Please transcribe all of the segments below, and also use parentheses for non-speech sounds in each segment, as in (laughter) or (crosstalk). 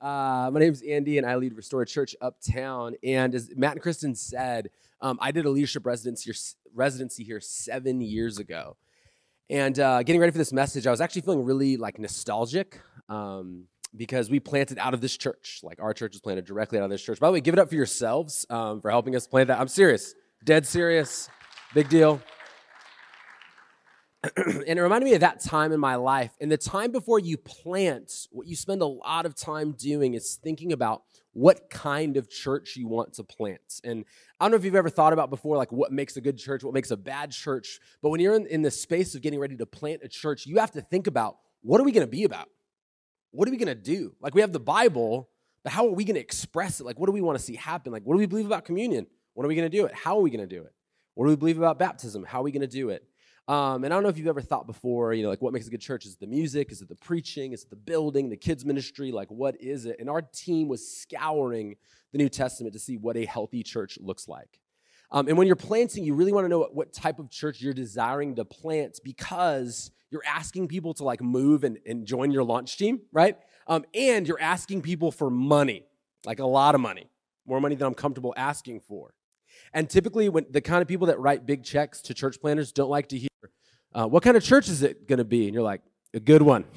Uh, my name's Andy, and I lead Restored Church Uptown. And as Matt and Kristen said, um, I did a leadership residency residency here seven years ago. And uh, getting ready for this message, I was actually feeling really like nostalgic um, because we planted out of this church. Like our church was planted directly out of this church. By the way, give it up for yourselves um, for helping us plant that. I'm serious, dead serious, big deal. (clears throat) and it reminded me of that time in my life. And the time before you plant, what you spend a lot of time doing is thinking about what kind of church you want to plant. And I don't know if you've ever thought about before, like what makes a good church, what makes a bad church. But when you're in, in the space of getting ready to plant a church, you have to think about what are we going to be about? What are we going to do? Like we have the Bible, but how are we going to express it? Like what do we want to see happen? Like what do we believe about communion? What are we going to do it? How are we going to do it? What do we believe about baptism? How are we going to do it? Um, and I don't know if you've ever thought before, you know, like what makes a good church? Is the music? Is it the preaching? Is it the building, the kids' ministry? Like, what is it? And our team was scouring the New Testament to see what a healthy church looks like. Um, and when you're planting, you really want to know what, what, type of church you're desiring to plant because you're asking people to like move and, and join your launch team, right? Um, and you're asking people for money, like a lot of money, more money than I'm comfortable asking for. And typically, when the kind of people that write big checks to church planters don't like to hear, uh, what kind of church is it going to be? And you're like, a good one. (laughs)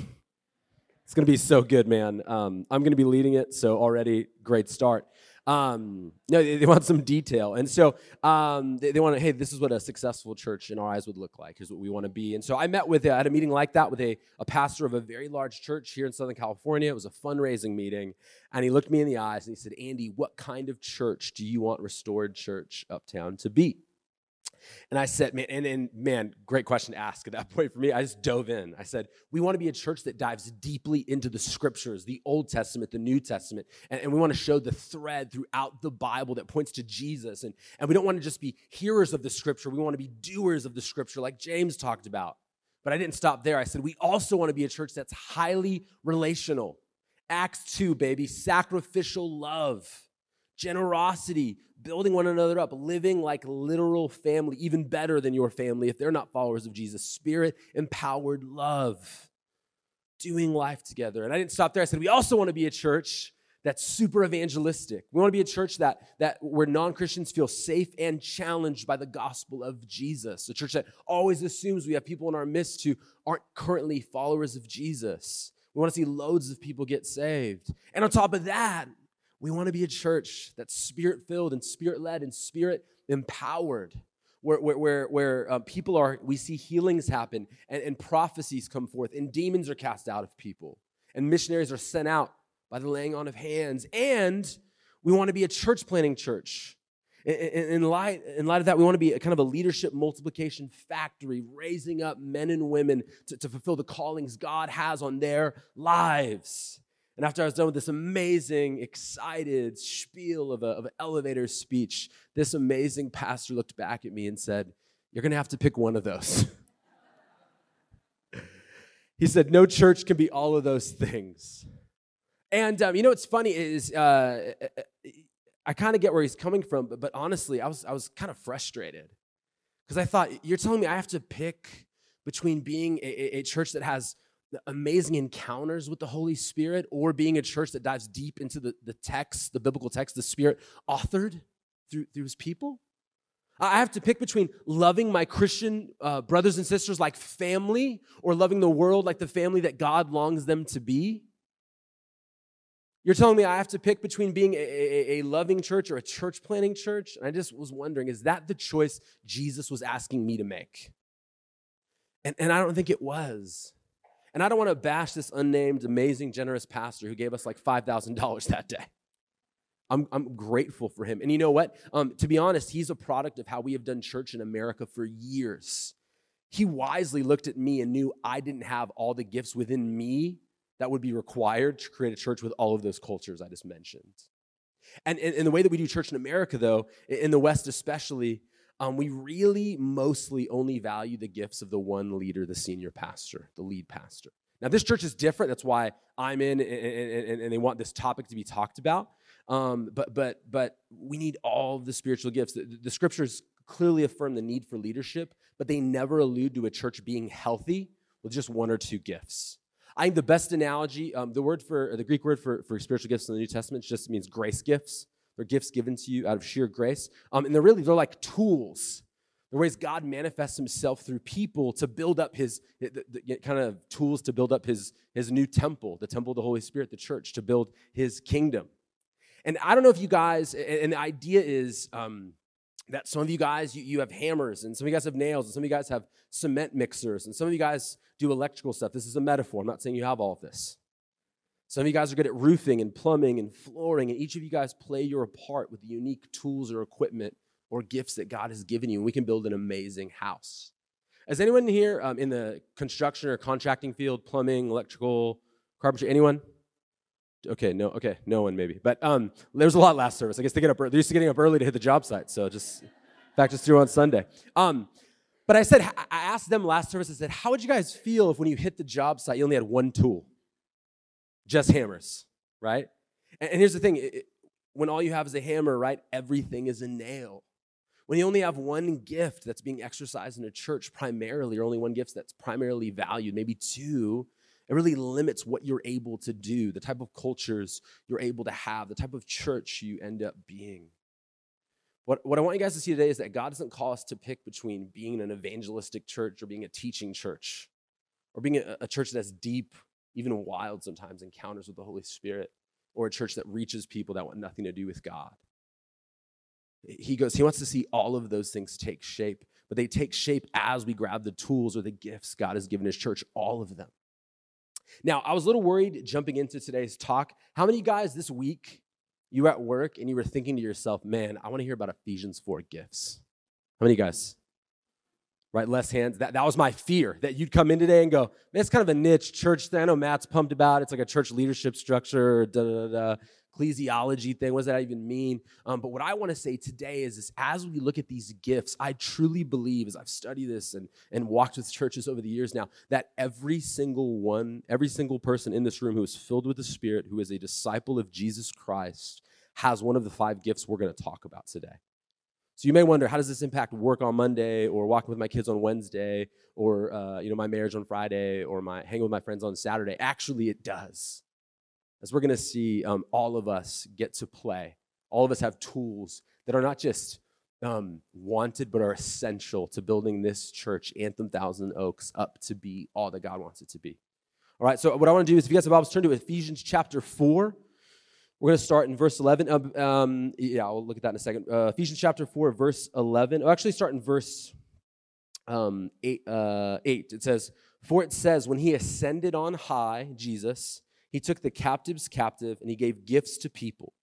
It's going to be so good, man. Um, I'm going to be leading it, so already great start. Um, no, they, they, want some detail. And so um, they, they want to, hey, this is what a successful church in our eyes would look like. Here's what we want to be. And so I met with, I had a meeting like that with a, a pastor of a very large church here in Southern California. It was a fundraising meeting. And he looked me in the eyes and he said, Andy, what kind of church do you want Restored Church Uptown to be? And I said, man, and, and man, great question to ask at that (laughs) point for me. I just dove in. I said, we want to be a church that dives deeply into the scriptures, the Old Testament, the New Testament, and, and we want to show the thread throughout the Bible that points to Jesus. And, and we don't want to just be hearers of the scripture, we want to be doers of the scripture, like James talked about. But I didn't stop there. I said, we also want to be a church that's highly relational. Acts 2, baby, sacrificial love, generosity, building one another up, living like literal family, even better than your family if they're not followers of Jesus. Spirit empowered love, doing life together. And I didn't stop there. I said, we also want to be a church that's super evangelistic. We want to be a church that, that where non-Christians feel safe and challenged by the gospel of Jesus. A church that always assumes we have people in our midst who aren't currently followers of Jesus. We want to see loads of people get saved. And on top of that, we want to be a church that's spirit filled and spirit led and spirit empowered, where, where, where, where uh, people are, we see healings happen and, and prophecies come forth and demons are cast out of people and missionaries are sent out by the laying on of hands. And we want to be a church planting church. In, in, in, light, in light of that, we want to be a kind of a leadership multiplication factory, raising up men and women to, to fulfill the callings God has on their lives. And after I was done with this amazing, excited spiel of, a, of an elevator speech, this amazing pastor looked back at me and said, You're going to have to pick one of those. (laughs) he said, No church can be all of those things. And um, you know what's funny is uh, I kind of get where he's coming from, but, but honestly, I was, I was kind of frustrated because I thought, You're telling me I have to pick between being a, a church that has amazing encounters with the Holy Spirit or being a church that dives deep into the, the text, the biblical text, the Spirit authored through, through his people? I have to pick between loving my Christian uh, brothers and sisters like family or loving the world like the family that God longs them to be. You're telling me I have to pick between being a, a, a loving church or a church planting church? And I just was wondering, is that the choice Jesus was asking me to make? And, and I don't think it was. And I don't want to bash this unnamed, amazing, generous pastor who gave us like $5,000 that day. I'm, I'm grateful for him. And you know what? Um, to be honest, he's a product of how we have done church in America for years. He wisely looked at me and knew I didn't have all the gifts within me that would be required to create a church with all of those cultures I just mentioned. And in the way that we do church in America, though, in the West especially, um, we really mostly only value the gifts of the one leader, the senior pastor, the lead pastor. Now, this church is different. That's why I'm in, and, and, and they want this topic to be talked about. Um, but but but we need all the spiritual gifts. The, the scriptures clearly affirm the need for leadership, but they never allude to a church being healthy with just one or two gifts. I think the best analogy, um, the word for the Greek word for, for spiritual gifts in the New Testament just means grace gifts. They're gifts given to you out of sheer grace. Um, and they're really, they're like tools. The ways God manifests himself through people to build up his, the, the, kind of tools to build up his, his new temple, the temple of the Holy Spirit, the church, to build his kingdom. And I don't know if you guys, and the idea is um, that some of you guys, you, you have hammers, and some of you guys have nails, and some of you guys have cement mixers, and some of you guys do electrical stuff. This is a metaphor. I'm not saying you have all of this. Some of you guys are good at roofing and plumbing and flooring, and each of you guys play your part with the unique tools or equipment or gifts that God has given you, and we can build an amazing house. Is anyone here um, in the construction or contracting field, plumbing, electrical, carpentry? Anyone? Okay, no, okay, no one maybe. But um, there was a lot last service. I guess they get up. They're used to getting up early to hit the job site, so just in fact, just through on Sunday. Um, but I said, I asked them last service. I said, how would you guys feel if when you hit the job site, you only had one tool? Just hammers, right? And, here's the thing it, when all you have is a hammer, right, everything is a nail. When you only have one gift that's being exercised in a church primarily, or only one gift that's primarily valued, maybe two, it really limits what you're able to do, the type of cultures you're able to have, the type of church you end up being. What, what I want you guys to see today is that God doesn't call us to pick between being an evangelistic church or being a teaching church or being a, a church that's deep even wild sometimes encounters with the Holy Spirit, or a church that reaches people that want nothing to do with God. He goes, he wants to see all of those things take shape, but they take shape as we grab the tools or the gifts God has given his church, all of them. Now, I was a little worried jumping into today's talk. How many guys this week you were at work and you were thinking to yourself, man, I want to hear about Ephesians 4 gifts? How many guys? Right? Less hands. That, that was my fear that you'd come in today and go, it's kind of a niche church thing. I know Matt's pumped about. It's like a church leadership structure, da da da. Ecclesiology thing. What does that even mean? Um, but what I want to say today is, is as we look at these gifts, I truly believe, as I've studied this and, and walked with churches over the years now, that every single one, every single person in this room who is filled with the Spirit, who is a disciple of Jesus Christ, has one of the five gifts we're going to talk about today. So you may wonder, how does this impact work on Monday, or walking with my kids on Wednesday, or uh, you know my marriage on Friday, or my hanging with my friends on Saturday? Actually, it does. As we're going to see, um, all of us get to play. All of us have tools that are not just um, wanted, but are essential to building this church, Anthem Thousand Oaks, up to be all that God wants it to be. All right, so what I want to do is, if you guys have Bibles, turn to Ephesians chapter 4. We're going to start in verse 11. Um, um, yeah, I'll look at that in a second. Uh, Ephesians chapter 4, verse 11. I'll actually start in verse um, eight, uh, 8. It says, For it says, When he ascended on high, Jesus, he took the captives captive and he gave gifts to people.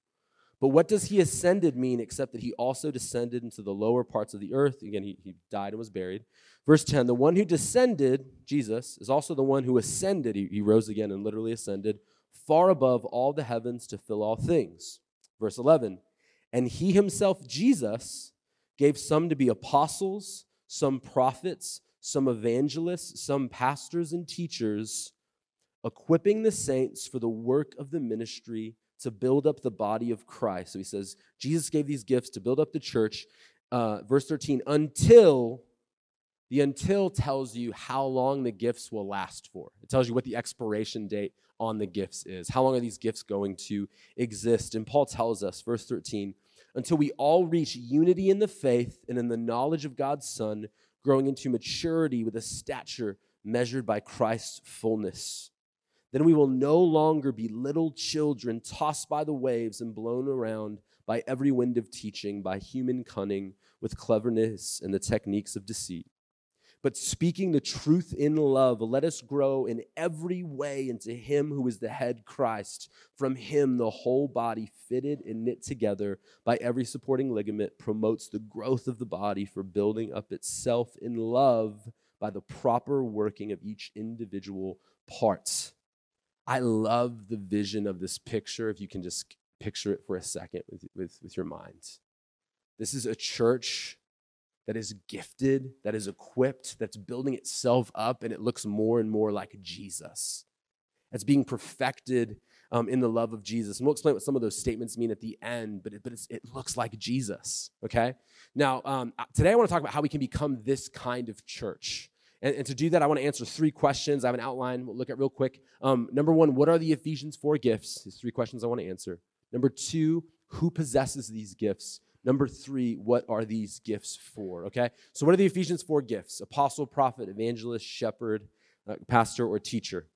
But what does he ascended mean except that he also descended into the lower parts of the earth? Again, he, he died and was buried. Verse 10 The one who descended, Jesus, is also the one who ascended. He, he rose again and literally ascended far above all the heavens to fill all things. Verse 11, and he himself, Jesus, gave some to be apostles, some prophets, some evangelists, some pastors and teachers, equipping the saints for the work of the ministry to build up the body of Christ. So he says, Jesus gave these gifts to build up the church. Uh, verse 13, until the until tells you how long the gifts will last for. It tells you what the expiration date on the gifts is. How long are these gifts going to exist? And Paul tells us, verse 13, until we all reach unity in the faith and in the knowledge of God's Son, growing into maturity with a stature measured by Christ's fullness. Then we will no longer be little children tossed by the waves and blown around by every wind of teaching, by human cunning, with cleverness and the techniques of deceit but speaking the truth in love, let us grow in every way into Him who is the head Christ. From Him, the whole body, fitted and knit together by every supporting ligament, promotes the growth of the body for building up itself in love by the proper working of each individual part. I love the vision of this picture, if you can just picture it for a second with, with, with your minds. This is a church that is gifted, that is equipped, that's building itself up, and it looks more and more like Jesus. It's being perfected um, in the love of Jesus. And we'll explain what some of those statements mean at the end, but it, but it looks like Jesus, okay? Now, um, today I want to talk about how we can become this kind of church. And, and to do that, I want to answer three questions. I have an outline we'll look at real quick. Um, number one, what are the Ephesians 4 gifts? These three questions I want to answer. Number two, who possesses these gifts? Number three, what are these gifts for? Okay, so what are the Ephesians 4 gifts? Apostle, prophet, evangelist, shepherd, uh, pastor, or teacher.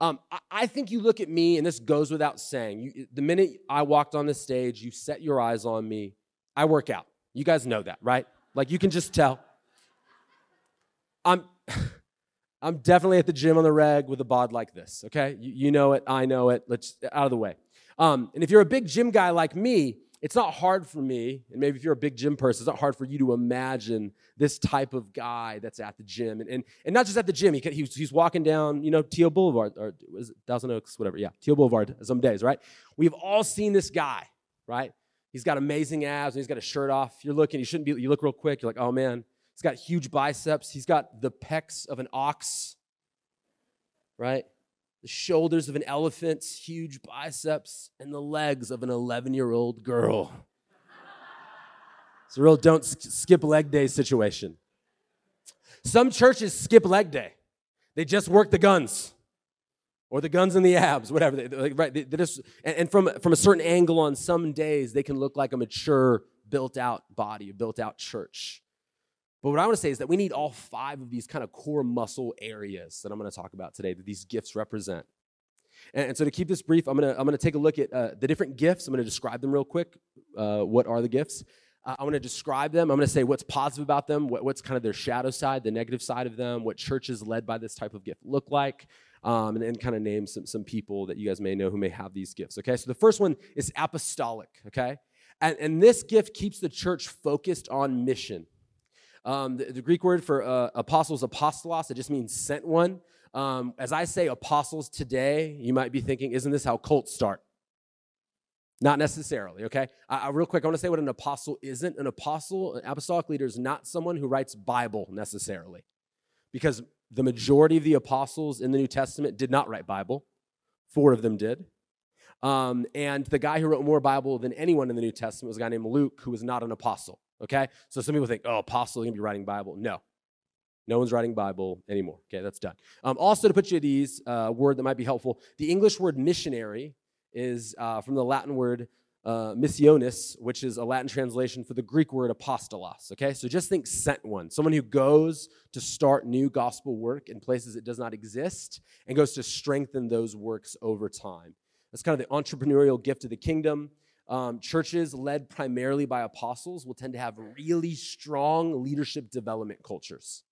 Um, I, I, think you look at me, and this goes without saying. You, the minute I walked on the stage, you set your eyes on me. I work out. You guys know that, right? Like you can just tell. I'm, (laughs) I'm definitely at the gym on the reg with a bod like this. Okay, you, you know it. I know it. Let's out of the way. Um, and if you're a big gym guy like me, it's not hard for me, and maybe if you're a big gym person, it's not hard for you to imagine this type of guy that's at the gym. And, and, and not just at the gym, he, he's, he's walking down, you know, Teal Boulevard, or was it Thousand Oaks, whatever, yeah, Teal Boulevard some days, right? We've all seen this guy, right? He's got amazing abs, and he's got a shirt off. You're looking, you shouldn't be, you look real quick, you're like, oh man, he's got huge biceps. He's got the pecs of an ox, right? The shoulders of an elephant, huge biceps, and the legs of an 11 year old girl. It's a real don't skip leg day situation. Some churches skip leg day, they just work the guns or the guns and the abs, whatever. They, right, they just, and, and from, from a certain angle on some days, they can look like a mature, built out body, a built out church. But what I want to say is that we need all five of these kind of core muscle areas that I'm going to talk about today that these gifts represent. And, and so to keep this brief, I'm going to, I'm going to take a look at uh, the different gifts. I'm going to describe them real quick. Uh, what are the gifts? Uh, I'm going to describe them. I'm going to say what's positive about them, what, what's kind of their shadow side, the negative side of them, what churches led by this type of gift look like, um, and then kind of name some, some people that you guys may know who may have these gifts. Okay, so the first one is apostolic. Okay, and, and this gift keeps the church focused on mission. Um, the, the, Greek word for uh, apostles, apostolos, it just means sent one. Um, as I say apostles today, you might be thinking, isn't this how cults start? Not necessarily, okay? Uh, real quick, I want to say what an apostle isn't. An apostle, an apostolic leader, is not someone who writes Bible necessarily. Because the majority of the apostles in the New Testament did not write Bible, four of them did. Um, and the guy who wrote more Bible than anyone in the New Testament was a guy named Luke, who was not an apostle. Okay? So some people think, oh, apostle, you're going to be writing Bible. No. No one's writing Bible anymore. Okay, that's done. Um, also, to put you at ease, a uh, word that might be helpful the English word missionary is uh, from the Latin word uh, missionis, which is a Latin translation for the Greek word apostolos. Okay, so just think sent one, someone who goes to start new gospel work in places it does not exist and goes to strengthen those works over time. That's kind of the entrepreneurial gift of the kingdom. Um, churches led primarily by apostles will tend to have really strong leadership development cultures.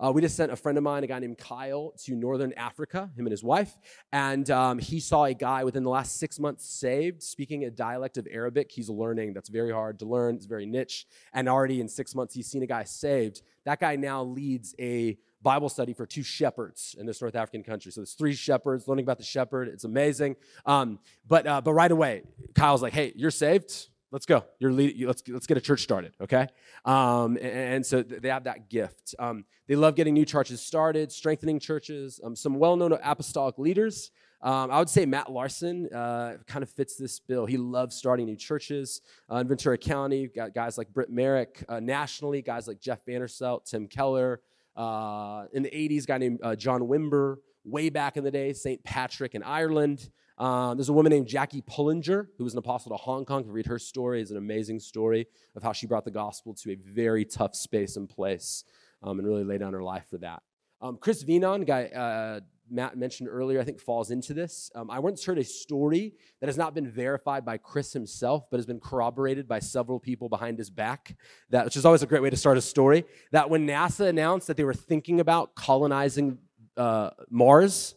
Uh, we just sent a friend of mine, a guy named Kyle, to Northern Africa, him and his wife, and um, he saw a guy within the last six months saved, speaking a dialect of Arabic. He's learning. That's very hard to learn. It's very niche. And already in six months, he's seen a guy saved. That guy now leads a Bible study for two shepherds in this North African country. So there's three shepherds learning about the shepherd. It's amazing. Um, but uh, but right away, Kyle's like, "Hey, you're saved. Let's go. You're lead, let's let's get a church started, okay?" Um, and, and, so they have that gift. Um, they love getting new churches started, strengthening churches. Um, some well-known apostolic leaders. Um, I would say Matt Larson uh, kind of fits this bill. He loves starting new churches uh, in Ventura County. Got guys like Britt Merrick uh, nationally, guys like Jeff Vanderstelt, Tim Keller. Uh, in the 80s, a guy named uh, John Wimber. Way back in the day, St. Patrick in Ireland. Um, there's a woman named Jackie Pullinger who was an apostle to Hong Kong. If you read her story, it's an amazing story of how she brought the gospel to a very tough space and place um, and really laid down her life for that. Um, Chris Venon, guy uh, Matt mentioned earlier, I think falls into this. Um, I once heard a story that has not been verified by Chris himself, but has been corroborated by several people behind his back. That, which is always a great way to start a story. That when NASA announced that they were thinking about colonizing uh, Mars,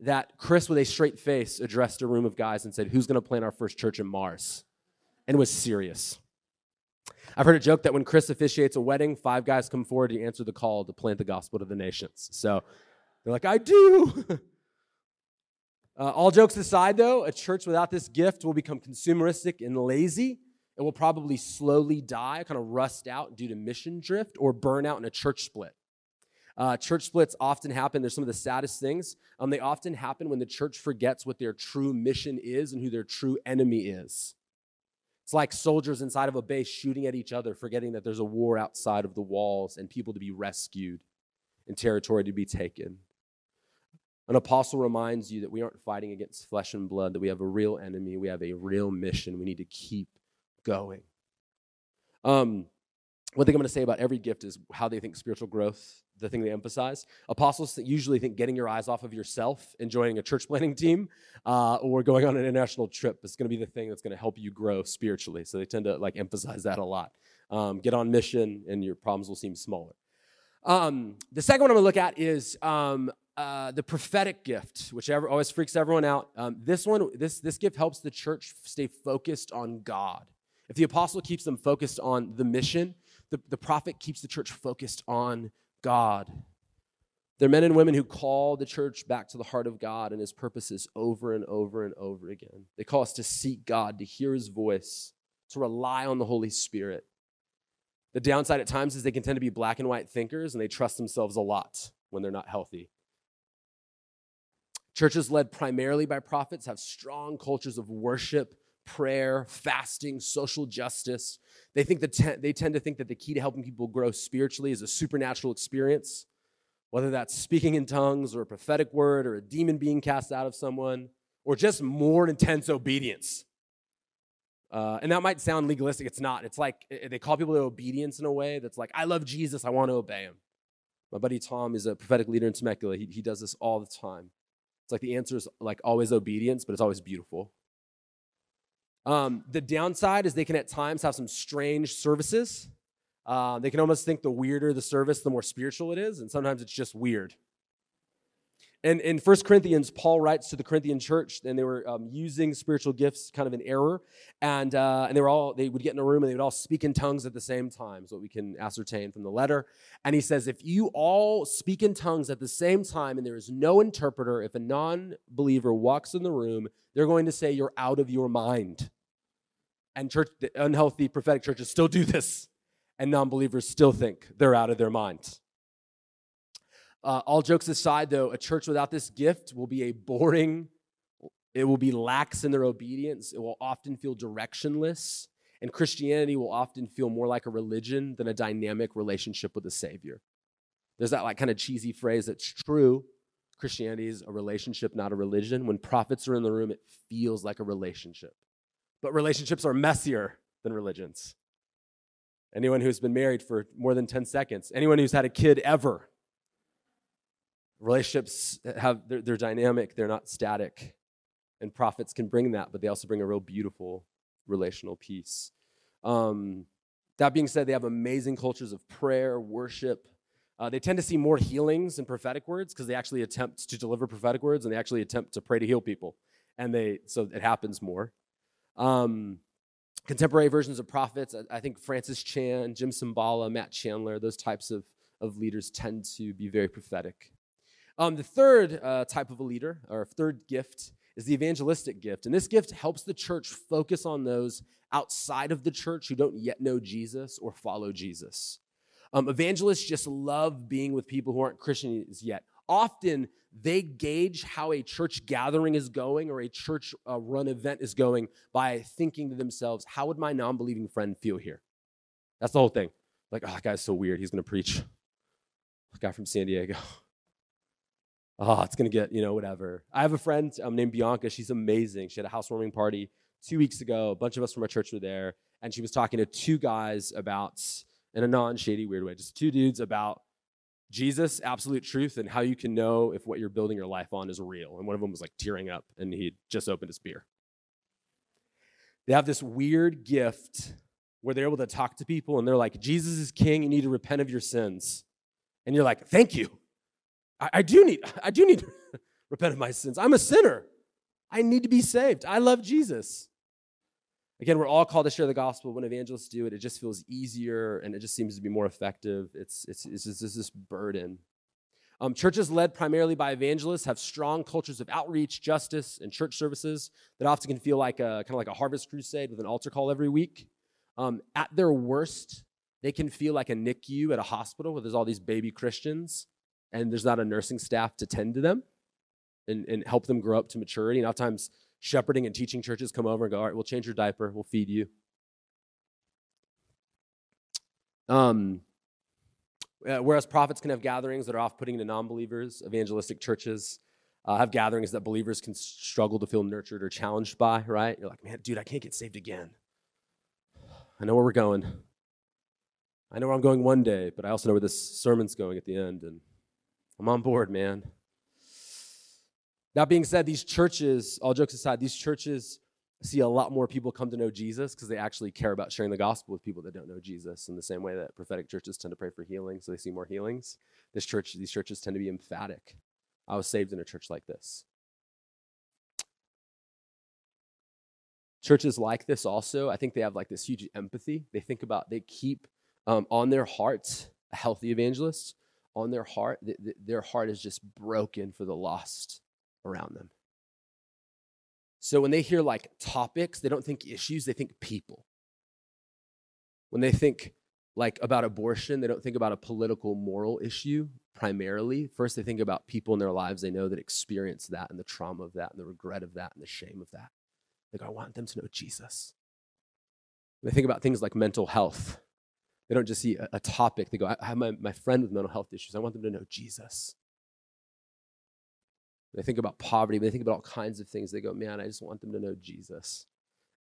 that Chris, with a straight face, addressed a room of guys and said, "Who's going to plant our first church in Mars?" And was serious. I've heard a joke that when Chris officiates a wedding, five guys come forward to answer the call to plant the gospel to the nations. So they're like, I do. (laughs) uh, all jokes aside, though, a church without this gift will become consumeristic and lazy. It will probably slowly die, kind of rust out due to mission drift or burn out in a church split. Uh, church splits often happen. They're some of the saddest things. Um, they often happen when the church forgets what their true mission is and who their true enemy is. It's like soldiers inside of a base shooting at each other, forgetting that there's a war outside of the walls and people to be rescued. and territory to be taken. An apostle reminds you that we aren't fighting against flesh and blood, that we have a real enemy, we have a real mission. We need to keep going. Um, one thing I'm going to say about every gift is how they think spiritual growth, the thing they emphasize. Apostles usually think getting your eyes off of yourself and joining a church planting team uh, or going on an international trip is going to be the thing that's going to help you grow spiritually. So they tend to like emphasize that a lot. Um, get on mission and your problems will seem smaller. Um, the second one I'm going to look at is um, uh, the prophetic gift, which ever, always freaks everyone out. Um, this one, this, this gift helps the church stay focused on God. If the apostle keeps them focused on the mission, the, the prophet keeps the church focused on God. They're men and women who call the church back to the heart of God and his purposes over and over and over again. They call us to seek God, to hear his voice, to rely on the Holy Spirit. The downside at times is they can tend to be black and white thinkers and they trust themselves a lot when they're not healthy. Churches led primarily by prophets have strong cultures of worship, prayer, fasting, social justice. They think that te- they tend to think that the key to helping people grow spiritually is a supernatural experience, whether that's speaking in tongues or a prophetic word or a demon being cast out of someone or just more intense obedience. Uh, and that might sound legalistic. It's not. It's like they call people to obedience in a way that's like, I love Jesus. I want to obey him. My buddy Tom is a prophetic leader in Temecula. He, he does this all the time. It's like the answer is like always obedience, but it's always beautiful. Um, the downside is they can at times have some strange services. Uh, they can almost think the weirder the service, the more spiritual it is, and sometimes it's just weird. And in 1 Corinthians, Paul writes to the Corinthian church, and they were um, using spiritual gifts kind of in error. And, uh, and they were all, they would get in a room and they would all speak in tongues at the same time, is what we can ascertain from the letter. And he says, if you all speak in tongues at the same time and there is no interpreter, if a non believer walks in the room, they're going to say you're out of your mind. And church, the unhealthy prophetic churches still do this, and non believers still think they're out of their minds. Uh, all jokes aside, though, a church without this gift will be a boring, it will be lax in their obedience, it will often feel directionless, and Christianity will often feel more like a religion than a dynamic relationship with the Savior. There's that like kind of cheesy phrase that's true. Christianity is a relationship, not a religion. When prophets are in the room, it feels like a relationship. But relationships are messier than religions. Anyone who's been married for more than 10 seconds, anyone who's had a kid ever, relationships have they're, they're, dynamic they're not static and prophets can bring that but they also bring a real beautiful relational peace. Um, that being said they have amazing cultures of prayer worship. Uh, they tend to see more healings and prophetic words because they actually attempt to deliver prophetic words and they actually attempt to pray to heal people and they so it happens more. Um, contemporary versions of prophets I, I think francis chan jim cymbala matt chandler those types of, of leaders tend to be very prophetic um, the third uh, type of a leader, or third gift, is the evangelistic gift. And this gift helps the church focus on those outside of the church who don't yet know Jesus or follow Jesus. Um, evangelists just love being with people who aren't Christians yet. Often, they gauge how a church gathering is going or a church uh, run event is going by thinking to themselves, how would my non believing friend feel here? That's the whole thing. Like, oh, that guy's so weird. He's going to preach. The guy from San Diego oh, it's going to get, you know, whatever. I have a friend um, named Bianca. She's amazing. She had a housewarming party two weeks ago. A bunch of us from our church were there. And she was talking to two guys about, in a non shady, weird way, just two dudes about Jesus, absolute truth, and how you can know if what you're building your life on is real. And one of them was like tearing up, and he just opened his beer. They have this weird gift where they're able to talk to people, and they're like, Jesus is king, you need to repent of your sins. And you're like, thank you. I, I do need, (laughs) I do need to (laughs) repent of my sins. I'm a sinner. I need to be saved. I love Jesus. Again, we're all called to share the gospel. When evangelists do it, it just feels easier and it just seems to be more effective. It's, it's, it's, it's this burden. Um, churches led primarily by evangelists have strong cultures of outreach, justice, and church services that often can feel like a kind of like a harvest crusade with an altar call every week. Um, at their worst, they can feel like a NICU at a hospital where there's all these baby Christians and there's not a nursing staff to tend to them and, and help them grow up to maturity. And oftentimes, shepherding and teaching churches come over and go, all right, we'll change your diaper, we'll feed you. Um, Uh, whereas prophets can have gatherings that are off putting to non believers, evangelistic churches uh, have gatherings that believers can struggle to feel nurtured or challenged by, right? You're like, man, dude, I can't get saved again. I know where we're going. I know where I'm going one day, but I also know where this sermon's going at the end, and I'm on board, man. That being said, these churches, all jokes aside, these churches see a lot more people come to know Jesus because they actually care about sharing the gospel with people that don't know Jesus in the same way that prophetic churches tend to pray for healing, so they see more healings. This church, these churches tend to be emphatic. I was saved in a church like this. Churches like this also, I think they have like this huge empathy. They think about, they keep um, on their hearts a healthy evangelist. On their heart, th- th- their heart is just broken for the lost around them. So when they hear like topics, they don't think issues, they think people. When they think like about abortion, they don't think about a political moral issue primarily. First, they think about people in their lives they know that experience that and the trauma of that and the regret of that and the shame of that. Like, I want them to know Jesus. They think about things like mental health. They don't just see a, a topic. They go, I have my, my friend with mental health issues. I want them to know Jesus. They think about poverty. They think about all kinds of things. They go, man, I just want them to know Jesus.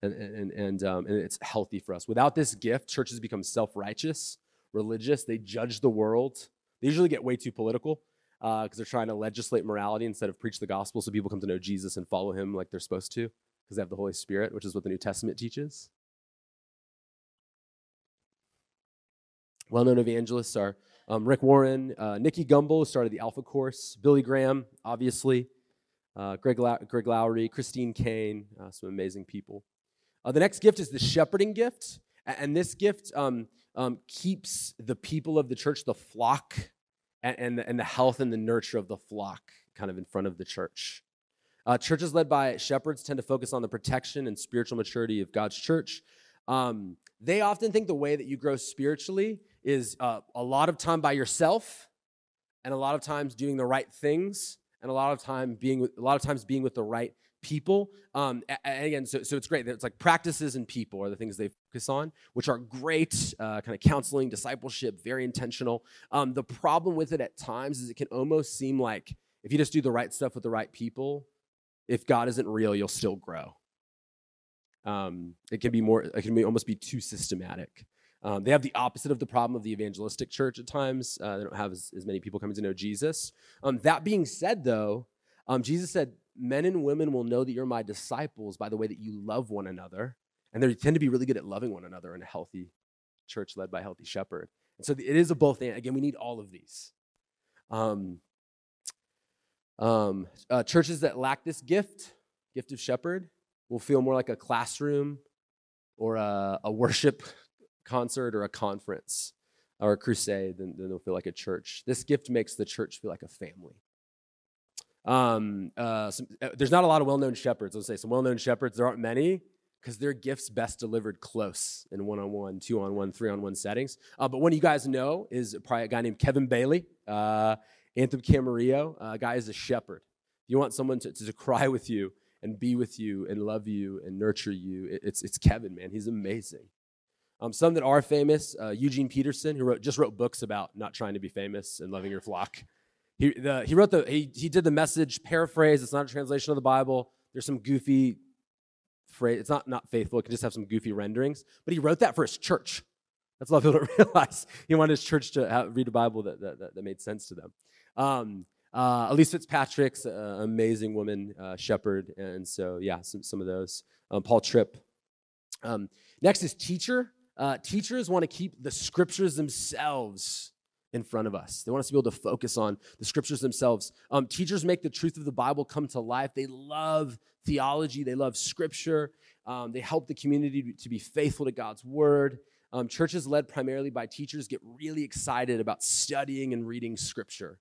And, and, and, um, and it's healthy for us. Without this gift, churches become self righteous, religious. They judge the world. They usually get way too political because uh, they're trying to legislate morality instead of preach the gospel so people come to know Jesus and follow him like they're supposed to because they have the Holy Spirit, which is what the New Testament teaches. Well known evangelists are um, Rick Warren, uh, Nicky Gumbel started the Alpha Course, Billy Graham, obviously, uh, Greg, Greg Laurie, Christine Caine, uh, some amazing people. Uh, the next gift is the shepherding gift. And this gift um, um, keeps the people of the church, the flock, and, and, the, and the health and the nurture of the flock kind of in front of the church. Uh, churches led by shepherds tend to focus on the protection and spiritual maturity of God's church. Um, they often think the way that you grow spiritually is uh, a lot of time by yourself and a lot of times doing the right things and a lot of time being with, a lot of times being with the right people. Um, and again so, so it's great it's like practices and people are the things they focus on which are great uh, kind of counseling discipleship very intentional. Um, the problem with it at times is it can almost seem like if you just do the right stuff with the right people if god isn't real you'll still grow. Um, it can be more it can be almost be too systematic um, they have the opposite of the problem of the evangelistic church at times. Uh, they don't have as, as, many people coming to know Jesus. Um, that being said, though, um, Jesus said, Men and women will know that you're my disciples by the way that you love one another. And they tend to be really good at loving one another in a healthy church led by a healthy shepherd. And so it is a both and. Again, we need all of these. Um, um, uh, churches that lack this gift, gift of shepherd, will feel more like a classroom or a, a worship concert or a conference or a crusade then, than they'll feel like a church. This gift makes the church feel like a family. Um, uh, some, uh, there's not a lot of well-known shepherds. Let's say some well-known shepherds. There aren't many because their gifts best delivered close in one-on-one, two-on-one, three-on-one settings. Uh, but one you guys know is probably a guy named Kevin Bailey, uh, Anthem Camarillo. Uh, guy is a shepherd. If you want someone to, to, to, cry with you and be with you and love you and nurture you, it, it's it's Kevin, man. He's amazing. Um, some that are famous, uh, Eugene Peterson, who wrote, just wrote books about not trying to be famous and loving your flock. He, the, he wrote the, he, he did the message paraphrase. It's not a translation of the Bible. There's some goofy phrase. It's not not faithful. It can just have some goofy renderings. But he wrote that for his church. That's a lot of people don't realize. He wanted his church to have, read a Bible that, that, that, made sense to them. Um, uh, Elyse Fitzpatrick's an amazing woman, uh, shepherd. And so, yeah, some, some of those. Um, Paul Tripp. Um, next is teacher uh, teachers want to keep the scriptures themselves in front of us. They want us to be able to focus on the scriptures themselves. Um, teachers make the truth of the Bible come to life. They love theology, they love scripture. Um, they help the community to be faithful to God's word. Um, churches led primarily by teachers get really excited about studying and reading scripture.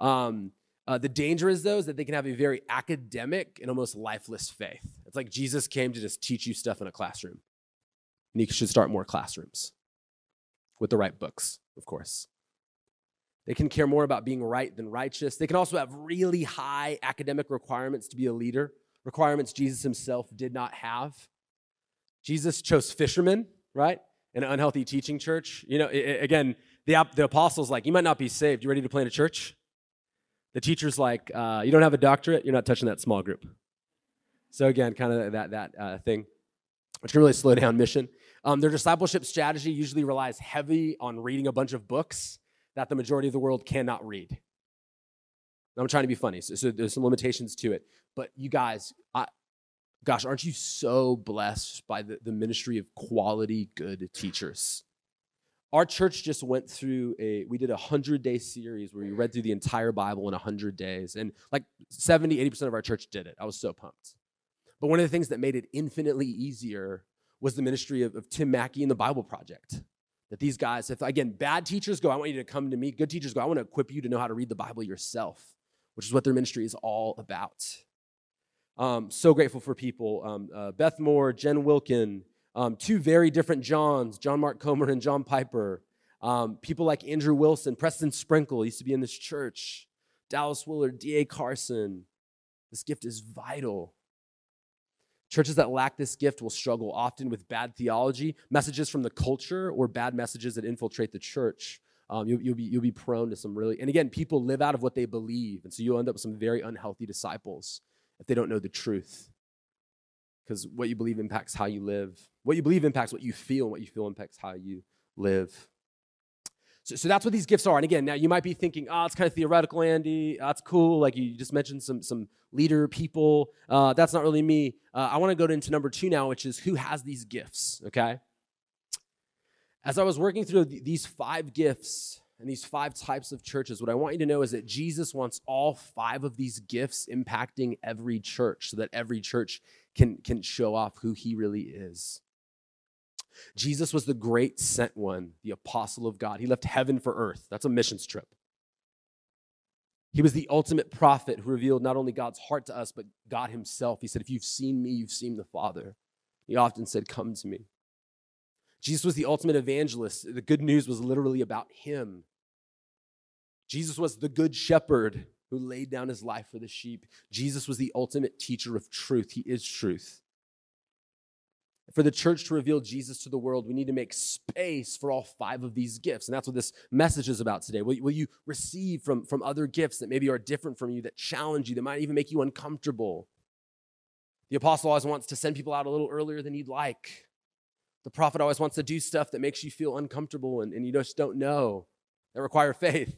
Um, uh, the danger is, though, is that they can have a very academic and almost lifeless faith. It's like Jesus came to just teach you stuff in a classroom. And you should start more classrooms with the right books, of course. They can care more about being right than righteous. They can also have really high academic requirements to be a leader, requirements Jesus himself did not have. Jesus chose fishermen, right? An unhealthy teaching church. You know, it, again, the, the apostle's like, You might not be saved. You ready to plant a church? The teacher's like, uh, You don't have a doctorate. You're not touching that small group. So, again, kind of that, that uh, thing, which can really slow (laughs) down mission. Um, their discipleship strategy usually relies heavy on reading a bunch of books that the majority of the world cannot read. I'm trying to be funny, so, so there's some limitations to it. But you guys, I, gosh, aren't you so blessed by the, the ministry of quality, good teachers? Our church just went through a, we did a 100 day series where we read through the entire Bible in 100 days. And like 70, 80% of our church did it. I was so pumped. But one of the things that made it infinitely easier was the ministry of, of Tim Mackie and the Bible Project. That these guys, if again, bad teachers go, I want you to come to me. Good teachers go, I want to equip you to know how to read the Bible yourself, which is what their ministry is all about. Um, so grateful for people. Um, uh, Beth Moore, Jen Wilkin, um, two very different Johns, John Mark Comer and John Piper. Um, people like Andrew Wilson, Preston Sprinkle used to be in this church, Dallas Willard, D.A. Carson. This gift is vital. Churches that lack this gift will struggle often with bad theology, messages from the culture, or bad messages that infiltrate the church. Um, you'll, you'll, be, you'll be prone to some really, and again, people live out of what they believe. And so you'll end up with some very unhealthy disciples if they don't know the truth. Because what you believe impacts how you live. What you believe impacts what you feel, and what you feel impacts how you live. So, so that's what these gifts are. And again, now you might be thinking, oh, it's kind of theoretical, Andy. That's cool. Like you just mentioned some, some leader people. Uh, that's not really me. Uh, I want to go into number two now, which is who has these gifts, okay? As I was working through these five gifts, and these five types of churches, what I want you to know is that Jesus wants all five of these gifts impacting every church so that every church can, can show off who he really is. Jesus was the great sent one, the apostle of God. He left heaven for earth. That's a missions trip. He was the ultimate prophet who revealed not only God's heart to us, but God himself. He said, If you've seen me, you've seen the Father. He often said, Come to me. Jesus was the ultimate evangelist. The good news was literally about him. Jesus was the good shepherd who laid down his life for the sheep. Jesus was the ultimate teacher of truth. He is truth. For the church to reveal Jesus to the world, we need to make space for all five of these gifts. And that's what this message is about today. Will, will you receive from, from other gifts that maybe are different from you, that challenge you, that might even make you uncomfortable? The apostle always wants to send people out a little earlier than you'd like. The prophet always wants to do stuff that makes you feel uncomfortable and, and you just don't know, that require faith.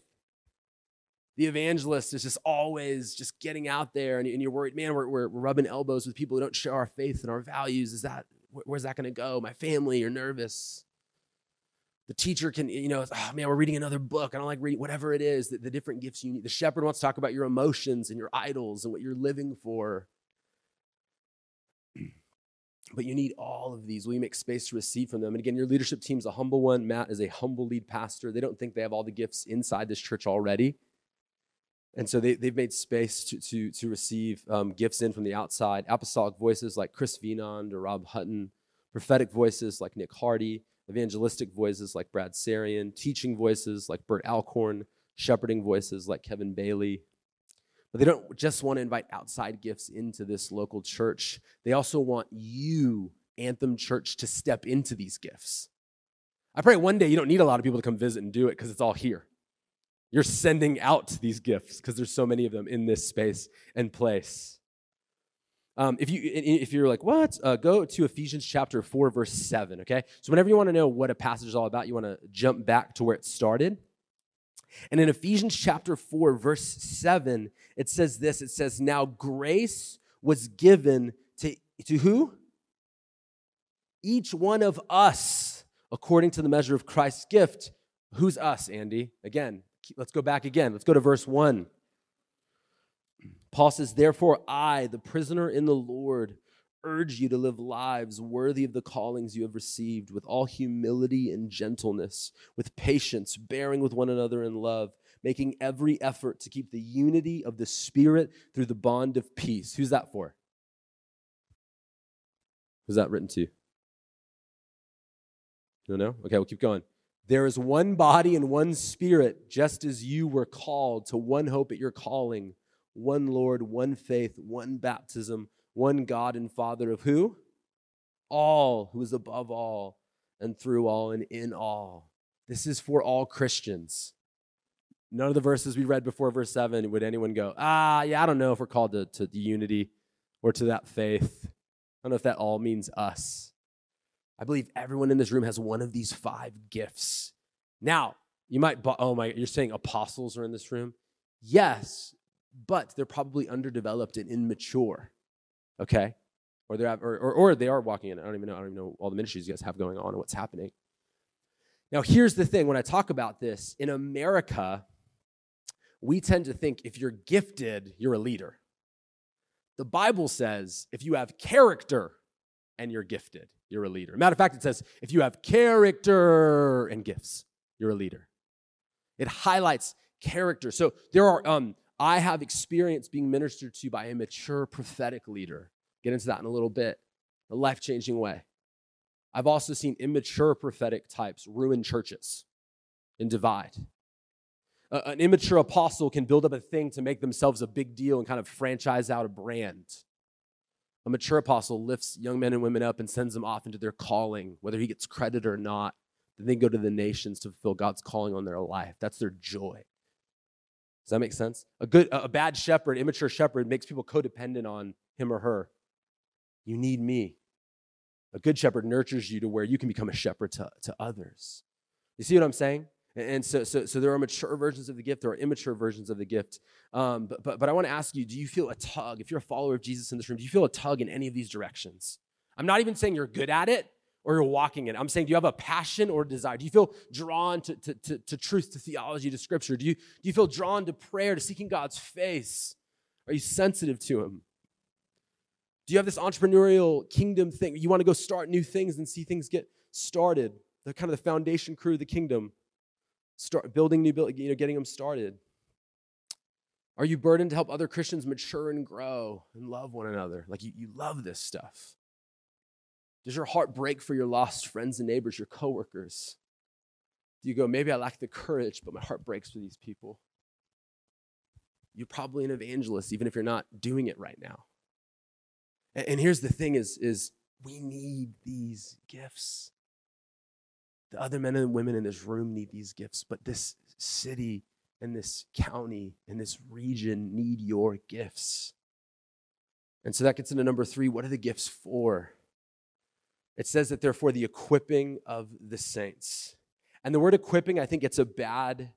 The evangelist is just always just getting out there and, and you're worried, man, we're, we're, we're rubbing elbows with people who don't share our faith and our values. Is that, where's that going to go? My family, you're nervous. The teacher can, you know, oh man, we're reading another book. I don't like reading, whatever it is, the, the different gifts you need. The shepherd wants to talk about your emotions and your idols and what you're living for. (clears throat) But you need all of these. Will you make space to receive from them? And again, your leadership team's a humble one. Matt is a humble lead pastor. They don't think they have all the gifts inside this church already. And so they, they've made space to, to, to receive um, gifts in from the outside. Apostolic voices like Chris Venond or Rob Hutton, prophetic voices like Nick Hardy, evangelistic voices like Brad Sarian, teaching voices like Bert Alcorn, shepherding voices like Kevin Bailey, but they don't just want to invite outside gifts into this local church, they also want you, Anthem Church, to step into these gifts. I pray one day you don't need a lot of people to come visit and do it because it's all here. You're sending out these gifts because there's so many of them in this space and place. Um, if you if you're like what, uh, go to Ephesians chapter four verse seven. Okay, so whenever you want to know what a passage is all about, you want to jump back to where it started. And in Ephesians chapter 4, verse 7, it says this it says, Now grace was given to, to who? Each one of us, according to the measure of Christ's gift. Who's us, Andy? Again, let's go back again. Let's go to verse 1. Paul says, Therefore, I, the prisoner in the Lord, urge you to live lives worthy of the callings you have received with all humility and gentleness, with patience, bearing with one another in love, making every effort to keep the unity of the Spirit through the bond of peace. Who's that for? Who's that written to? No, no? Okay, we'll keep going. There is one body and one spirit, just as you were called to one hope at your calling, one Lord, one faith, one baptism one God and Father of who? All, who is above all and through all and in all. This is for all Christians. None of the verses we read before verse 7 would anyone go, ah, yeah, I don't know if we're called to, to unity or to that faith. I don't know if that all means us. I believe everyone in this room has one of these five gifts. Now, you might, oh my, you're saying apostles are in this room? Yes, but they're probably underdeveloped and immature. Okay? Or they're, or, or, or they are walking in. I don't even know. I don't even know all the ministries you guys have going on and what's happening. Now, here's the thing when I talk about this in America, we tend to think if you're gifted, you're a leader. The Bible says if you have character and you're gifted, you're a leader. Matter of fact, it says if you have character and gifts, you're a leader. It highlights character. So there are, um, I have experience being ministered to by a mature prophetic leader. Get into that in a little bit. A life changing way. I've also seen immature prophetic types ruin churches and divide. Uh, an immature apostle can build up a thing to make themselves a big deal and kind of franchise out a brand. A mature apostle lifts young men and women up and sends them off into their calling, whether he gets credit or not. Then they go to the nations to fulfill God's calling on their life. That's their joy. Does that make sense? A good, a bad shepherd, immature shepherd, makes people codependent on him or her. You need me. A good shepherd nurtures you to where you can become a shepherd to, to others. You see what I'm saying? And so, so, so there are mature versions of the gift, there are immature versions of the gift. Um, but, but, but I want to ask you do you feel a tug? If you're a follower of Jesus in this room, do you feel a tug in any of these directions? I'm not even saying you're good at it or you're walking in it. I'm saying, do you have a passion or desire? Do you feel drawn to, to, to, to truth, to theology, to scripture? Do you, do you feel drawn to prayer, to seeking God's face? Are you sensitive to Him? Do you have this entrepreneurial kingdom thing? You want to go start new things and see things get started? The kind of the foundation crew of the kingdom start building new you know, getting them started? Are you burdened to help other Christians mature and grow and love one another? Like you, you love this stuff. Does your heart break for your lost friends and neighbors, your coworkers? Do you go, maybe I lack the courage, but my heart breaks for these people? You're probably an evangelist, even if you're not doing it right now. And, and here's the thing is, is we need these gifts. The other men and women in this room need these gifts, but this city and this county and this region need your gifts. And so that gets into number three. What are the gifts for? It says that they're for the equipping of the saints. And the word equipping, I think it's a bad,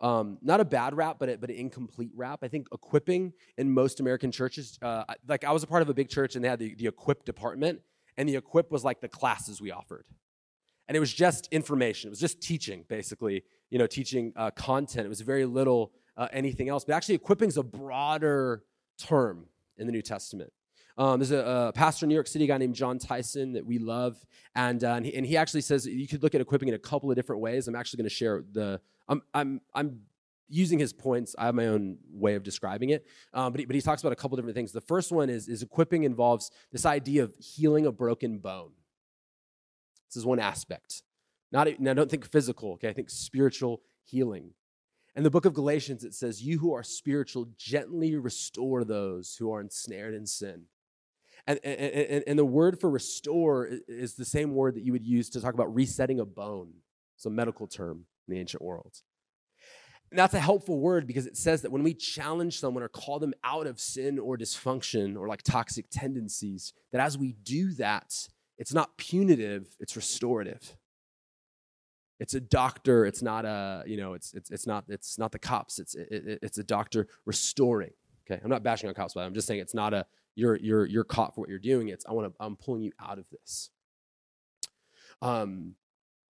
um, not a bad rap, but, but an incomplete rap. I think equipping in most American churches, uh, like I was a part of a big church and they had the, the equip department, and the equip was like the classes we offered and it was just information. It was just teaching, basically. You know, teaching uh, content. It was very little uh, anything else. But actually, equipping is a broader term in the New Testament. Um, there's a, a, pastor in New York City, guy named Jon Tyson that we love, and uh, and, he, and, he, actually says you could look at equipping in a couple of different ways. I'm actually going to share the. I'm I'm I'm using his points. I have my own way of describing it, um, but he, but he talks about a couple different things. The first one is is equipping involves this idea of healing a broken bone. This is one aspect. Not, now, don't think physical, okay? I think spiritual healing. In the book of Galatians, it says, You who are spiritual, gently restore those who are ensnared in sin. And, and, and, the word for restore is the same word that you would use to talk about resetting a bone. It's a medical term in the ancient world. And that's a helpful word because it says that when we challenge someone or call them out of sin or dysfunction or like toxic tendencies, that as we do that, it's not punitive, it's restorative. It's a doctor, it's not a, you know, it's, it's, it's, not, it's not the cops, it's, it, it, it's a doctor restoring. Okay, I'm not bashing on cops, but I'm just saying it's not a, you're, you're, you're caught for what you're doing. It's, I want to, I'm pulling you out of this. Um,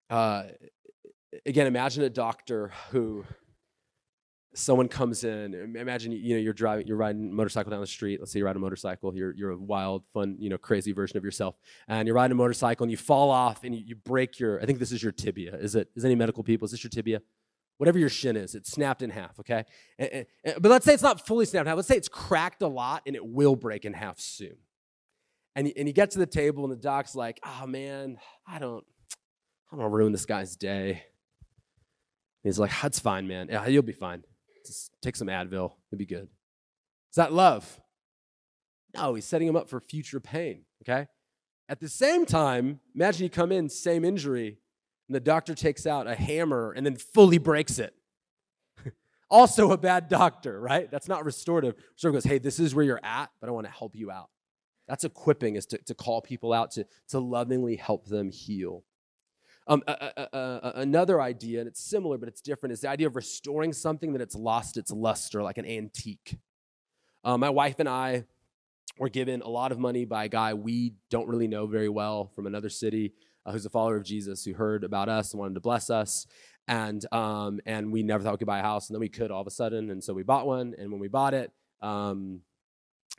uh, again, imagine a doctor who someone comes in imagine you know you're driving you're riding motorcycle down the street let's say you ride a motorcycle you're, you're a wild fun you know crazy version of yourself and you're riding a motorcycle and you fall off and you, you break your i think this is your tibia. Is it is any medical people is this your tibia? Whatever your shin is it's snapped in half okay? And, and, but let's say it's not fully snapped in half. Let's say it's cracked a lot and it will break in half soon. And and you get to the table and the doc's like oh man i don't i don't want to ruin this guy's day. He's like that's fine man. Yeah you'll be fine just take some Advil, it'd be good. Is that love? No, he's setting him up for future pain, okay? At the same time, imagine you come in, same injury, and the doctor takes out a hammer and then fully breaks it. (laughs) also a bad doctor, right? That's not restorative. Restorative goes, hey, this is where you're at, but I want to help you out. That's equipping, is to, to call people out, to, to lovingly help them heal. Um, another idea, and it's similar, but it's different, is the idea of restoring something that it's lost its luster, like an antique. Uh, my wife and I were given a lot of money by a guy we don't really know very well from another city uh, who's a follower of Jesus who heard about us and wanted to bless us. And, um, and we never thought we could buy a house, and then we could all of a sudden. And so we bought one. And when we bought it, um,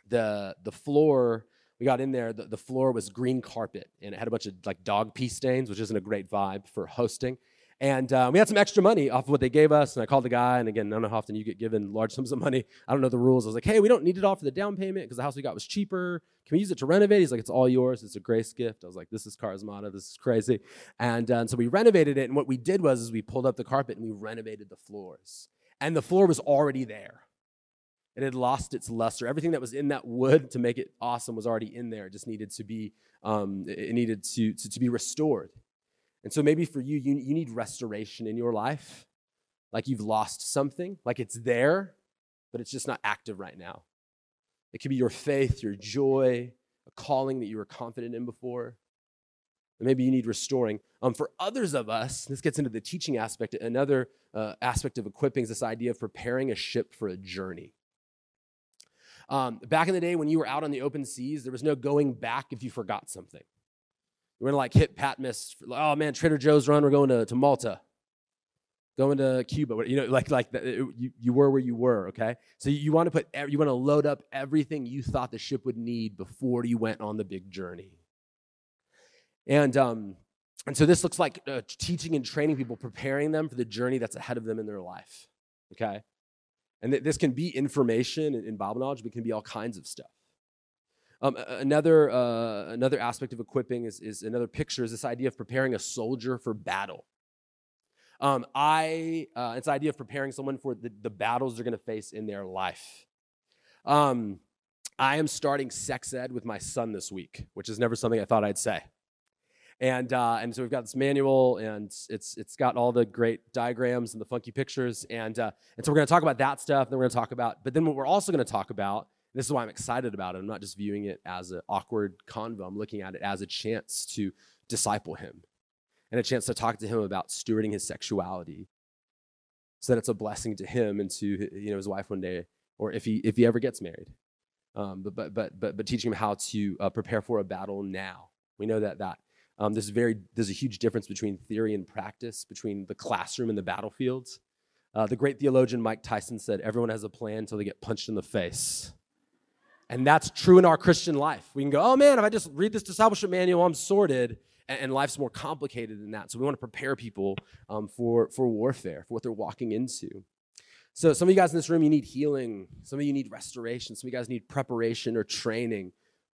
the, the floor we got in there the, the floor was green carpet and it had a bunch of like dog pee stains which isn't a great vibe for hosting. And uh, we had some extra money off of what they gave us and i called the guy and again i don't know how often you get given large sums of money. I don't know the rules. I was like hey we don't need it all for the down payment because the house we got was cheaper. Can we use it to renovate? He's like it's all yours. It's a grace gift. I was like this is charismata. This is crazy. And, uh, and so we renovated it and what we did was we pulled up the carpet and we renovated the floors. And the floor was already there it had lost its luster. Everything that was in that wood to make it awesome was already in there. It just needed to be, um, it needed to, to, to, be restored. And so maybe for you, you, you need restoration in your life. Like you've lost something, like it's there, but it's just not active right now. It could be your faith, your joy, a calling that you were confident in before. And maybe you need restoring. Um, for others of us, this gets into the teaching aspect. Another uh, aspect of equipping is this idea of preparing a ship for a journey. Um, back in the day when you were out on the open seas, there was no going back if you forgot something. You were gonna like hit Patmos. Oh man, Trader Joe's run. We're going to, to Malta, going to Cuba. You know, like like the, it, you, you were where you were. Okay, so you, you want to put you want to load up everything you thought the ship would need before you went on the big journey. And um, and so this looks like uh, teaching and training people, preparing them for the journey that's ahead of them in their life. Okay. And th- this can be information in Bible knowledge, but it can be all kinds of stuff. Um, another, uh, another aspect of equipping is, is another picture is this idea of preparing a soldier for battle. Um, I, uh, it's the idea of preparing someone for the, the battles they're going to face in their life. Um, I am starting sex ed with my son this week, which is never something I thought I'd say. And, uh, and so we've got this manual, and it's, it's got all the great diagrams and the funky pictures. And, uh, and so we're going to talk about that stuff. And then we're going to talk about, but then what we're also going to talk about, this is why I'm excited about it. I'm not just viewing it as an awkward convo, I'm looking at it as a chance to disciple him and a chance to talk to him about stewarding his sexuality so that it's a blessing to him and to you know his wife one day or if he if he ever gets married um, but, but but but but teaching him how to uh, prepare for a battle now we know that that um, there's, very, there's a huge difference between theory and practice, between the classroom and the battlefields. Uh, the great theologian Mike Tyson said, Everyone has a plan until they get punched in the face. And that's true in our Christian life. We can go, oh man, if I just read this discipleship manual, I'm sorted. And, and life's more complicated than that. So we want to prepare people um, for, for warfare, for what they're walking into. So some of you guys in this room, you need healing. Some of you need restoration. Some of you guys need preparation or training.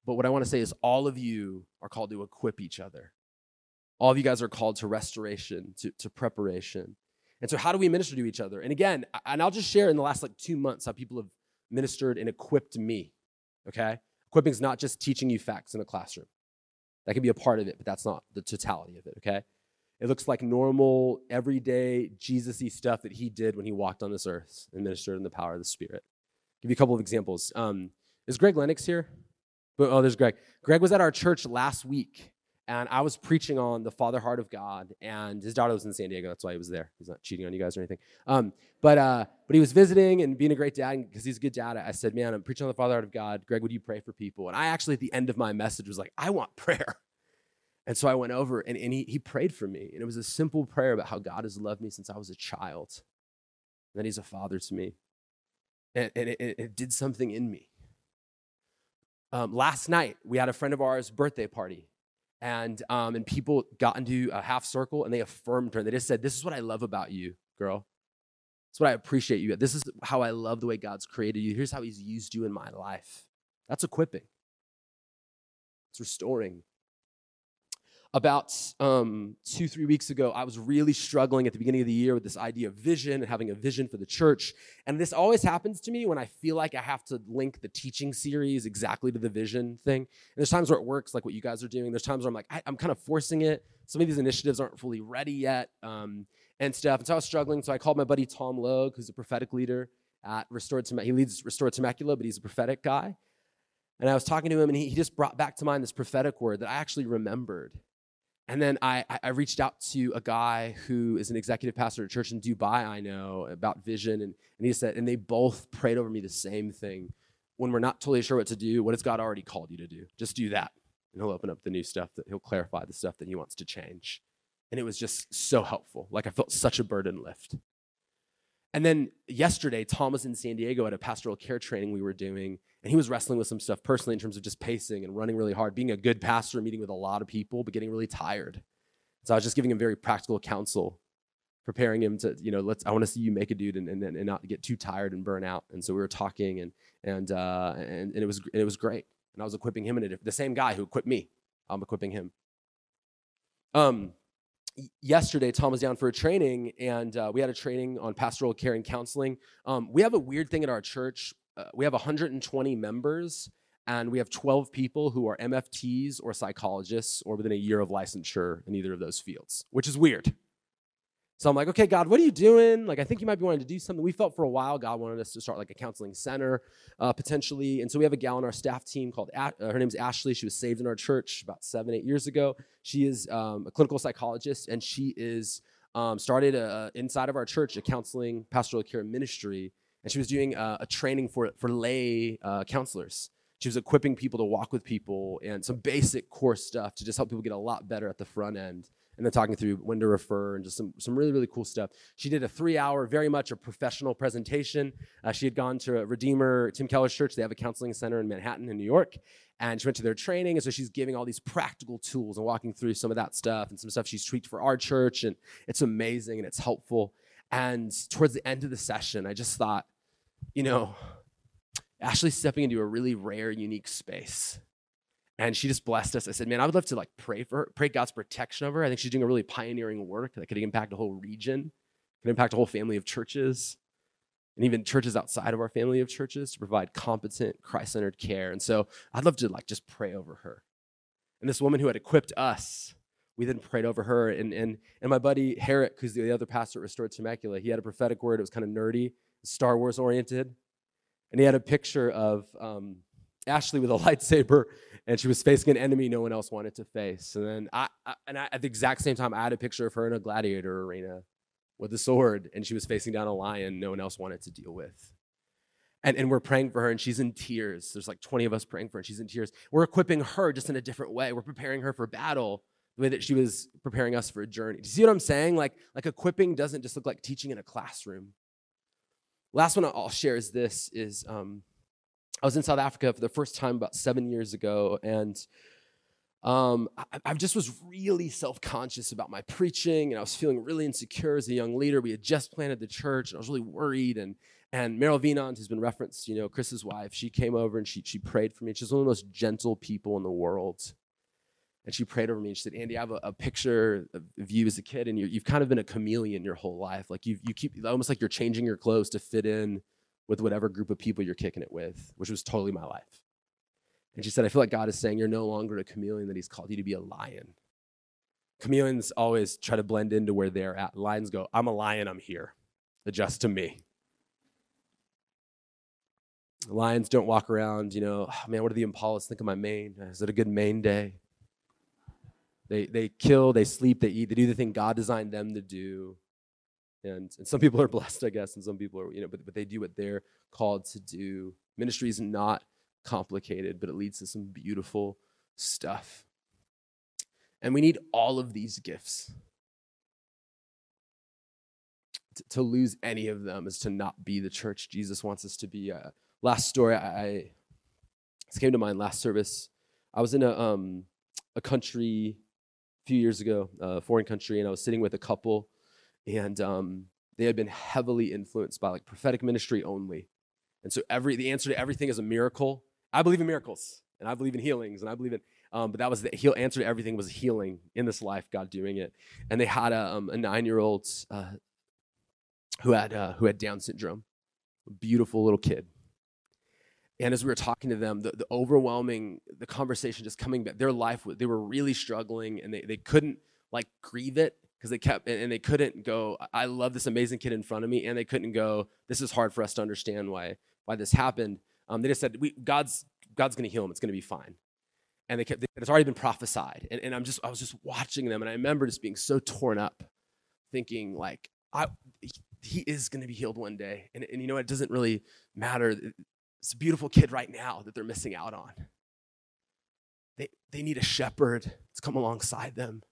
But what I want to say is, all of you are called to equip each other. All of you guys are called to restoration, to, to preparation. And so, how do we minister to each other? And again, and I'll just share in the last like two months how people have ministered and equipped me. Okay? Equipping is not just teaching you facts in a classroom. That can be a part of it, but that's not the totality of it, okay? It looks like normal, everyday, Jesus y stuff that he did when he walked on this earth and ministered in the power of the Spirit. I'll give you a couple of examples. Um, is Greg Lennox here? Oh, there's Greg. Greg was at our church last week, and I was preaching on the Father Heart of God, and his daughter was in San Diego. That's why he was there. He's not cheating on you guys or anything. Um, but uh, but he was visiting and being a great dad because he's a good dad. I said, man, I'm preaching on the Father Heart of God. Greg, would you pray for people? And I actually at the end of my message was like, I want (laughs) prayer. And so I went over and, and he, he prayed for me. And it was a simple prayer about how God has loved me since I was a child. And that he's a father to me. And, and it, it did something in me. Um, last night, we had a friend of ours' birthday party, and, um, and people got into a half circle and they affirmed her. And they just said, This is what I love about you, girl. Is what I appreciate you. This is how I love the way God's created you. Here's how He's used you in my life. That's equipping, it's restoring. About um, two, three weeks ago, I was really struggling at the beginning of the year with this idea of vision and having a vision for the church. And this always happens to me when I feel like I have to link the teaching series exactly to the vision thing. And there's times where it works, like what you guys are doing. There's times where I'm like, I, am kind of forcing it. Some of these initiatives aren't fully ready yet um, and stuff. And so I was struggling. So I called my buddy Tom Logue, who's a prophetic leader at Restored Temecula. He leads Restored Temecula, but he's a prophetic guy. And I was talking to him, and he, he just brought back to mind this prophetic word that I actually remembered. And then I, I reached out to a guy who is an executive pastor at a church in Dubai, I know, about vision. And, and he said, and they both prayed over me the same thing. When we're not totally sure what to do, what has God already called you to do? Just do that. And he'll open up the new stuff that he'll clarify the stuff that he wants to change. And it was just so helpful. Like I felt such a burden lift. And then yesterday, Tom was in San Diego at a pastoral care training we were doing, and he was wrestling with some stuff personally in terms of just pacing and running really hard, being a good pastor, meeting with a lot of people, but getting really tired. So I was just giving him very practical counsel, preparing him to, you know, let's. I want to see you make a dude and, and, and not get too tired and burn out. And so we were talking, and and uh, and, and it was and it was great. And I was equipping him in a different, the same guy who equipped me. I'm equipping him. Um, yesterday tom was down for a training and uh, we had a training on pastoral care and counseling um, we have a weird thing at our church uh, we have 120 members and we have 12 people who are mfts or psychologists or within a year of licensure in either of those fields which is weird so I'm like, okay, God, what are you doing? Like, I think you might be wanting to do something. We felt for a while God wanted us to start like a counseling center uh, potentially. And so we have a gal on our staff team called, uh, her name's Ashley. She was saved in our church about seven, eight years ago. She is um, a clinical psychologist and she is um, started a, inside of our church a counseling pastoral care ministry. And she was doing a, a training for, for lay uh, counselors. She was equipping people to walk with people and some basic core stuff to just help people get a lot better at the front end and then talking through when to refer and just some, some really, really cool stuff. She did a three hour, very much a professional presentation. Uh, she had gone to Redeemer, Tim Keller's church. They have a counseling center in Manhattan, in New York. And she went to their training. And so she's giving all these practical tools and walking through some of that stuff and some stuff she's tweaked for our church. And it's amazing and it's helpful. And towards the end of the session, I just thought, you know, Ashley's stepping into a really rare, unique space and she just blessed us. I said, man, I would love to like pray for her, pray God's protection over her. I think she's doing a really pioneering work that could impact a whole region, could impact a whole family of churches, and even churches outside of our family of churches to provide competent, Christ-centered care. And so I'd love to like just pray over her. And this woman who had equipped us, we then prayed over her. And and and my buddy Herrick, who's the other pastor at Restored Temecula, he had a prophetic word. It was kind of nerdy, Star Wars oriented, and he had a picture of um, Ashley with a (laughs) lightsaber and she was facing an enemy no one else wanted to face. And then I, I and I, at the exact same time, I had a picture of her in a gladiator arena with a sword, and she was facing down a lion no one else wanted to deal with. And, and we're praying for her, and she's in tears. There's like 20 of us praying for her, and she's in tears. We're equipping her just in a different way. We're preparing her for battle the way that she was preparing us for a journey. Do you see what I'm saying? Like, like equipping doesn't just look like teaching in a classroom. Last one I'll share is this: is um, I was in South Africa for the first time about seven years ago, and um, I, I, just was really self conscious about my preaching, and I was feeling really insecure as a young leader. We had just planted the church, and I was really worried. And and Meryl Venant, who's been referenced, you know, Chris's wife, she came over and she she prayed for me. She's one of the most gentle people in the world. And she prayed over me and she said, Andy, I have a, a picture of you as a kid, and you have kind of been a chameleon your whole life. Like you you keep almost like you're changing your clothes to fit in with whatever group of people you're kicking it with, which was totally my life. And she said, I feel like God is saying you're no longer a chameleon, that He's called you to be a lion. Chameleons always try to blend into where they're at. Lions go, I'm a lion, I'm here. Adjust to me. Lions don't walk around, you know, oh, man, what do the impalas think of my mane? Is it a good mane day? They, they kill, they sleep, they eat, they do the thing God designed them to do. And, and some people are (laughs) blessed, I guess, and some people are, you know, but, but they do what they're called to do. Ministry is not complicated, but it leads to some beautiful stuff. And we need all of these gifts. To, to lose any of them is to not be the church Jesus wants us to be. Uh, last story, I, I this came to mind last service. I was in a um, a country few years ago, a foreign country, and I was sitting with a couple and um, they had been heavily influenced by like prophetic ministry only. And so every the answer to everything is a miracle. I believe in miracles, and I believe in healings, and I believe in Um, but that was the heal answer to everything was healing in this life, God doing it. And they had a, um, a nine year old uh, who had uh, who had Down syndrome, beautiful little kid. And as we were talking to them, the, the overwhelming the conversation just coming back, their life they were really struggling, and they they couldn't like grieve it because they kept and they couldn't go. I love this amazing kid in front of me, and they couldn't go. This is hard for us to understand why why this happened. Um, they just said, we, God's God's going to heal him. It's going to be fine and they kept, it's already been prophesied. And, and I'm just, I was just watching them, and I remember just being so torn up, thinking like, I, he is going to be healed one day. And, and you know, it doesn't really matter. It's a beautiful kid right now that they're missing out on. They, they need a shepherd to come alongside them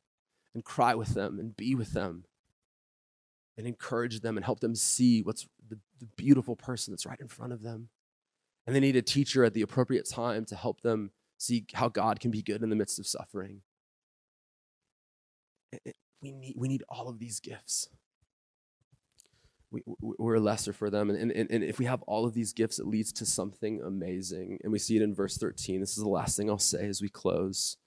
and cry with them and be with them and encourage them and help them see what's the, the beautiful person that's right in front of them. And they need a teacher at the appropriate time to help them see how God can be good in the midst of suffering. We need, we need all of these gifts. We, we're lesser for them. And, and, and if we have all of these gifts, it leads to something amazing. And we see it in verse 13. This is the last thing I'll say as we close.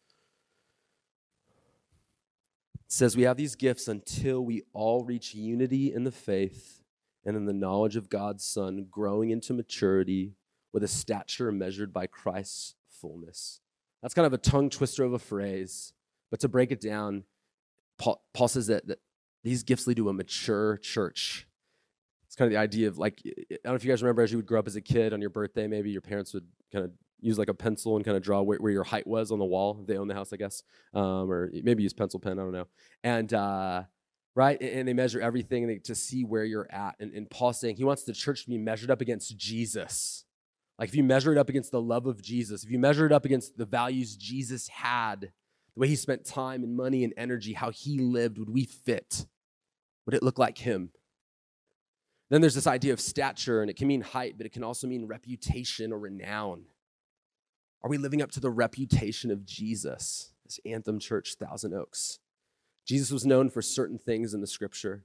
It says, We have these gifts until we all reach unity in the faith and in the knowledge of God's Son, growing into maturity with a stature measured by Christ's fullness. That's kind of a tongue twister of a phrase, but to break it down, Paul, Paul says that, that these gifts lead to a mature church. It's kind of the idea of like, I don't know if you guys remember as you would grow up as a kid on your birthday, maybe your parents would kind of use like a pencil and kind of draw where, where your height was on the wall. They own the house, I guess, um, or maybe use pencil pen. I don't know. And uh, right, and they measure everything to see where you're at. And, and Paul's saying he wants the church to be measured up against Jesus. Like if you measure it up against the love of Jesus, if you measure it up against the values Jesus had, the way he spent time and money and energy, how he lived, would we fit? Would it look like him? Then there's this idea of stature, and it can mean height, but it can also mean reputation or renown. Are we living up to the reputation of Jesus, this Anthem Church, Thousand Oaks? Jesus was known for certain things in the scripture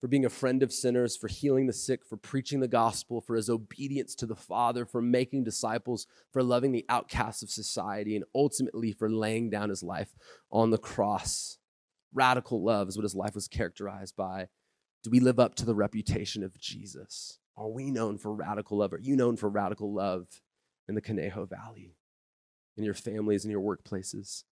for being a friend of sinners, for healing the sick, for preaching the gospel, for his obedience to the Father, for making disciples, for loving the outcasts of society, and ultimately for laying down his life on the cross. Radical love is what his life was characterized by. Do we live up to the reputation of Jesus? Are we known for radical love? Are you known for radical love in the Conejo Valley, in your families, in your workplaces?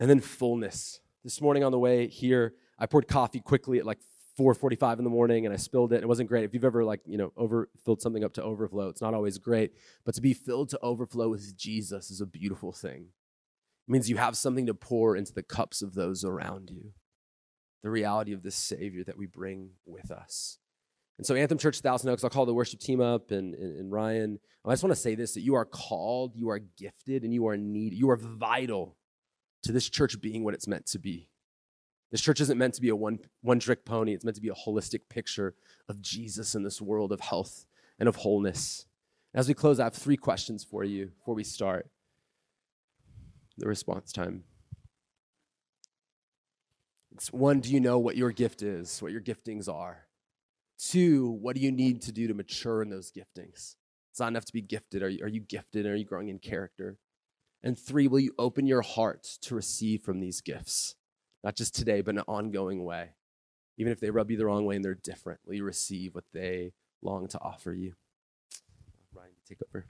And then fullness. This morning on the way here, I poured coffee quickly at like 4:45 in the morning and I spilled it. It wasn't great. If you've ever like, you know, over filled something up to overflow, it's not always great, but to be filled to overflow with Jesus is a beautiful thing. It means you have something to pour into the cups of those around you. The reality of this Savior that we bring with us. And so, Anthem Church Thousand Oaks, I'll call the worship team up and, and, and Ryan. Um, I just want to say this that you are called, you are gifted, and you are needed. You are vital to this church being what it's meant to be. This church isn't meant to be a one, one trick pony. It's meant to be a holistic picture of Jesus in this world of health and of wholeness. As we close, I have three questions for you before we start the response time. One, do you know what your gift is, what your giftings are? Two, what do you need to do to mature in those giftings? It's not enough to be gifted. Are you, are you gifted? Are you growing in character? And three, will you open your heart to receive from these gifts? not just today, but in an ongoing way. Even if they rub you the wrong way and they're different, will you receive what they long to offer you? Ryan, take over.